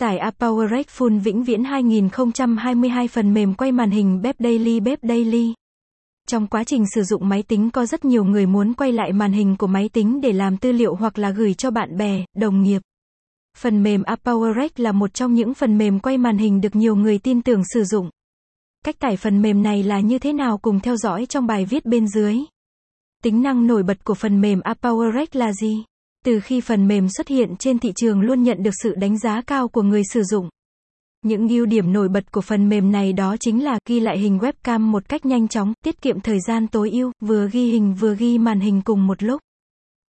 Tải app PowerRec Full vĩnh viễn 2022 phần mềm quay màn hình bếp Daily bếp Daily. Trong quá trình sử dụng máy tính có rất nhiều người muốn quay lại màn hình của máy tính để làm tư liệu hoặc là gửi cho bạn bè, đồng nghiệp. Phần mềm App PowerRec là một trong những phần mềm quay màn hình được nhiều người tin tưởng sử dụng. Cách tải phần mềm này là như thế nào cùng theo dõi trong bài viết bên dưới. Tính năng nổi bật của phần mềm App PowerRec là gì? Từ khi phần mềm xuất hiện trên thị trường luôn nhận được sự đánh giá cao của người sử dụng. Những ưu điểm nổi bật của phần mềm này đó chính là ghi lại hình webcam một cách nhanh chóng, tiết kiệm thời gian tối ưu, vừa ghi hình vừa ghi màn hình cùng một lúc.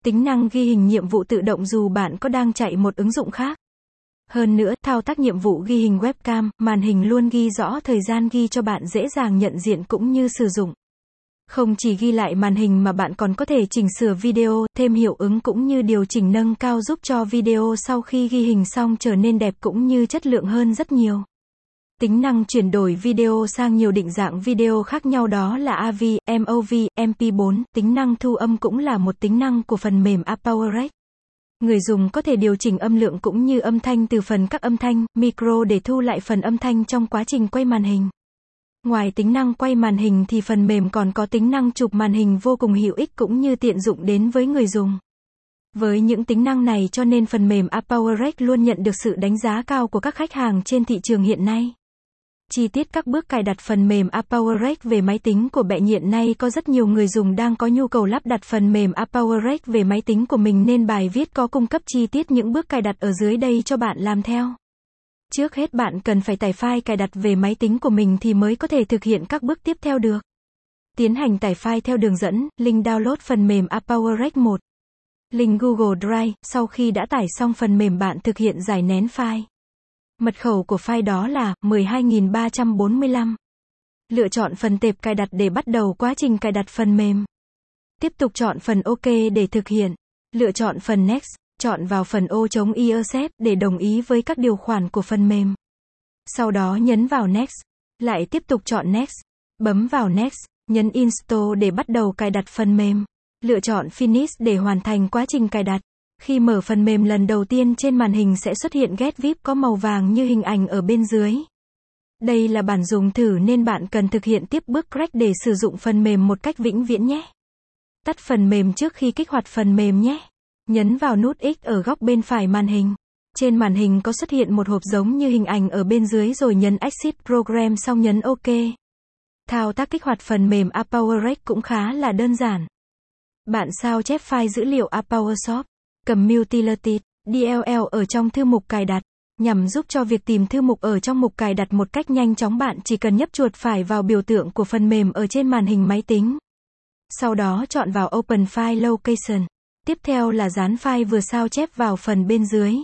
Tính năng ghi hình nhiệm vụ tự động dù bạn có đang chạy một ứng dụng khác. Hơn nữa, thao tác nhiệm vụ ghi hình webcam, màn hình luôn ghi rõ thời gian ghi cho bạn dễ dàng nhận diện cũng như sử dụng. Không chỉ ghi lại màn hình mà bạn còn có thể chỉnh sửa video, thêm hiệu ứng cũng như điều chỉnh nâng cao giúp cho video sau khi ghi hình xong trở nên đẹp cũng như chất lượng hơn rất nhiều. Tính năng chuyển đổi video sang nhiều định dạng video khác nhau đó là AV, MOV, MP4, tính năng thu âm cũng là một tính năng của phần mềm AppPowerRec. Người dùng có thể điều chỉnh âm lượng cũng như âm thanh từ phần các âm thanh, micro để thu lại phần âm thanh trong quá trình quay màn hình. Ngoài tính năng quay màn hình thì phần mềm còn có tính năng chụp màn hình vô cùng hữu ích cũng như tiện dụng đến với người dùng. Với những tính năng này cho nên phần mềm AppPowerRec luôn nhận được sự đánh giá cao của các khách hàng trên thị trường hiện nay. Chi tiết các bước cài đặt phần mềm AppPowerRec về máy tính của bạn hiện nay có rất nhiều người dùng đang có nhu cầu lắp đặt phần mềm AppPowerRec về máy tính của mình nên bài viết có cung cấp chi tiết những bước cài đặt ở dưới đây cho bạn làm theo. Trước hết bạn cần phải tải file cài đặt về máy tính của mình thì mới có thể thực hiện các bước tiếp theo được. Tiến hành tải file theo đường dẫn, link download phần mềm ApowerREC 1. Link Google Drive, sau khi đã tải xong phần mềm bạn thực hiện giải nén file. Mật khẩu của file đó là 12345. Lựa chọn phần tệp cài đặt để bắt đầu quá trình cài đặt phần mềm. Tiếp tục chọn phần OK để thực hiện. Lựa chọn phần Next, chọn vào phần ô chống accept để đồng ý với các điều khoản của phần mềm. Sau đó nhấn vào Next. Lại tiếp tục chọn Next. Bấm vào Next, nhấn Install để bắt đầu cài đặt phần mềm. Lựa chọn Finish để hoàn thành quá trình cài đặt. Khi mở phần mềm lần đầu tiên trên màn hình sẽ xuất hiện Get VIP có màu vàng như hình ảnh ở bên dưới. Đây là bản dùng thử nên bạn cần thực hiện tiếp bước crack để sử dụng phần mềm một cách vĩnh viễn nhé. Tắt phần mềm trước khi kích hoạt phần mềm nhé. Nhấn vào nút X ở góc bên phải màn hình. Trên màn hình có xuất hiện một hộp giống như hình ảnh ở bên dưới rồi nhấn Exit Program xong nhấn OK. Thao tác kích hoạt phần mềm ApowerX cũng khá là đơn giản. Bạn sao chép file dữ liệu ApowerShop, cầm Multility, DLL ở trong thư mục cài đặt. Nhằm giúp cho việc tìm thư mục ở trong mục cài đặt một cách nhanh chóng bạn chỉ cần nhấp chuột phải vào biểu tượng của phần mềm ở trên màn hình máy tính. Sau đó chọn vào Open File Location. Tiếp theo là dán file vừa sao chép vào phần bên dưới.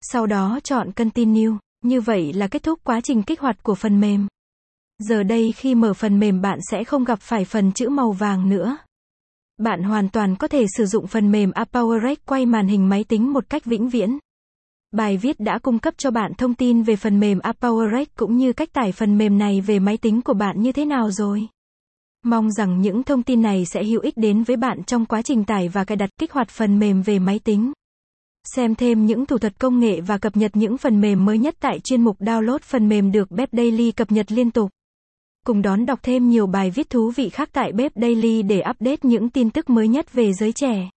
Sau đó chọn Continue. Như vậy là kết thúc quá trình kích hoạt của phần mềm. Giờ đây khi mở phần mềm bạn sẽ không gặp phải phần chữ màu vàng nữa. Bạn hoàn toàn có thể sử dụng phần mềm AppPowerRec quay màn hình máy tính một cách vĩnh viễn. Bài viết đã cung cấp cho bạn thông tin về phần mềm AppPowerRec cũng như cách tải phần mềm này về máy tính của bạn như thế nào rồi. Mong rằng những thông tin này sẽ hữu ích đến với bạn trong quá trình tải và cài đặt kích hoạt phần mềm về máy tính. Xem thêm những thủ thuật công nghệ và cập nhật những phần mềm mới nhất tại chuyên mục download phần mềm được Bếp Daily cập nhật liên tục. Cùng đón đọc thêm nhiều bài viết thú vị khác tại Bếp Daily để update những tin tức mới nhất về giới trẻ.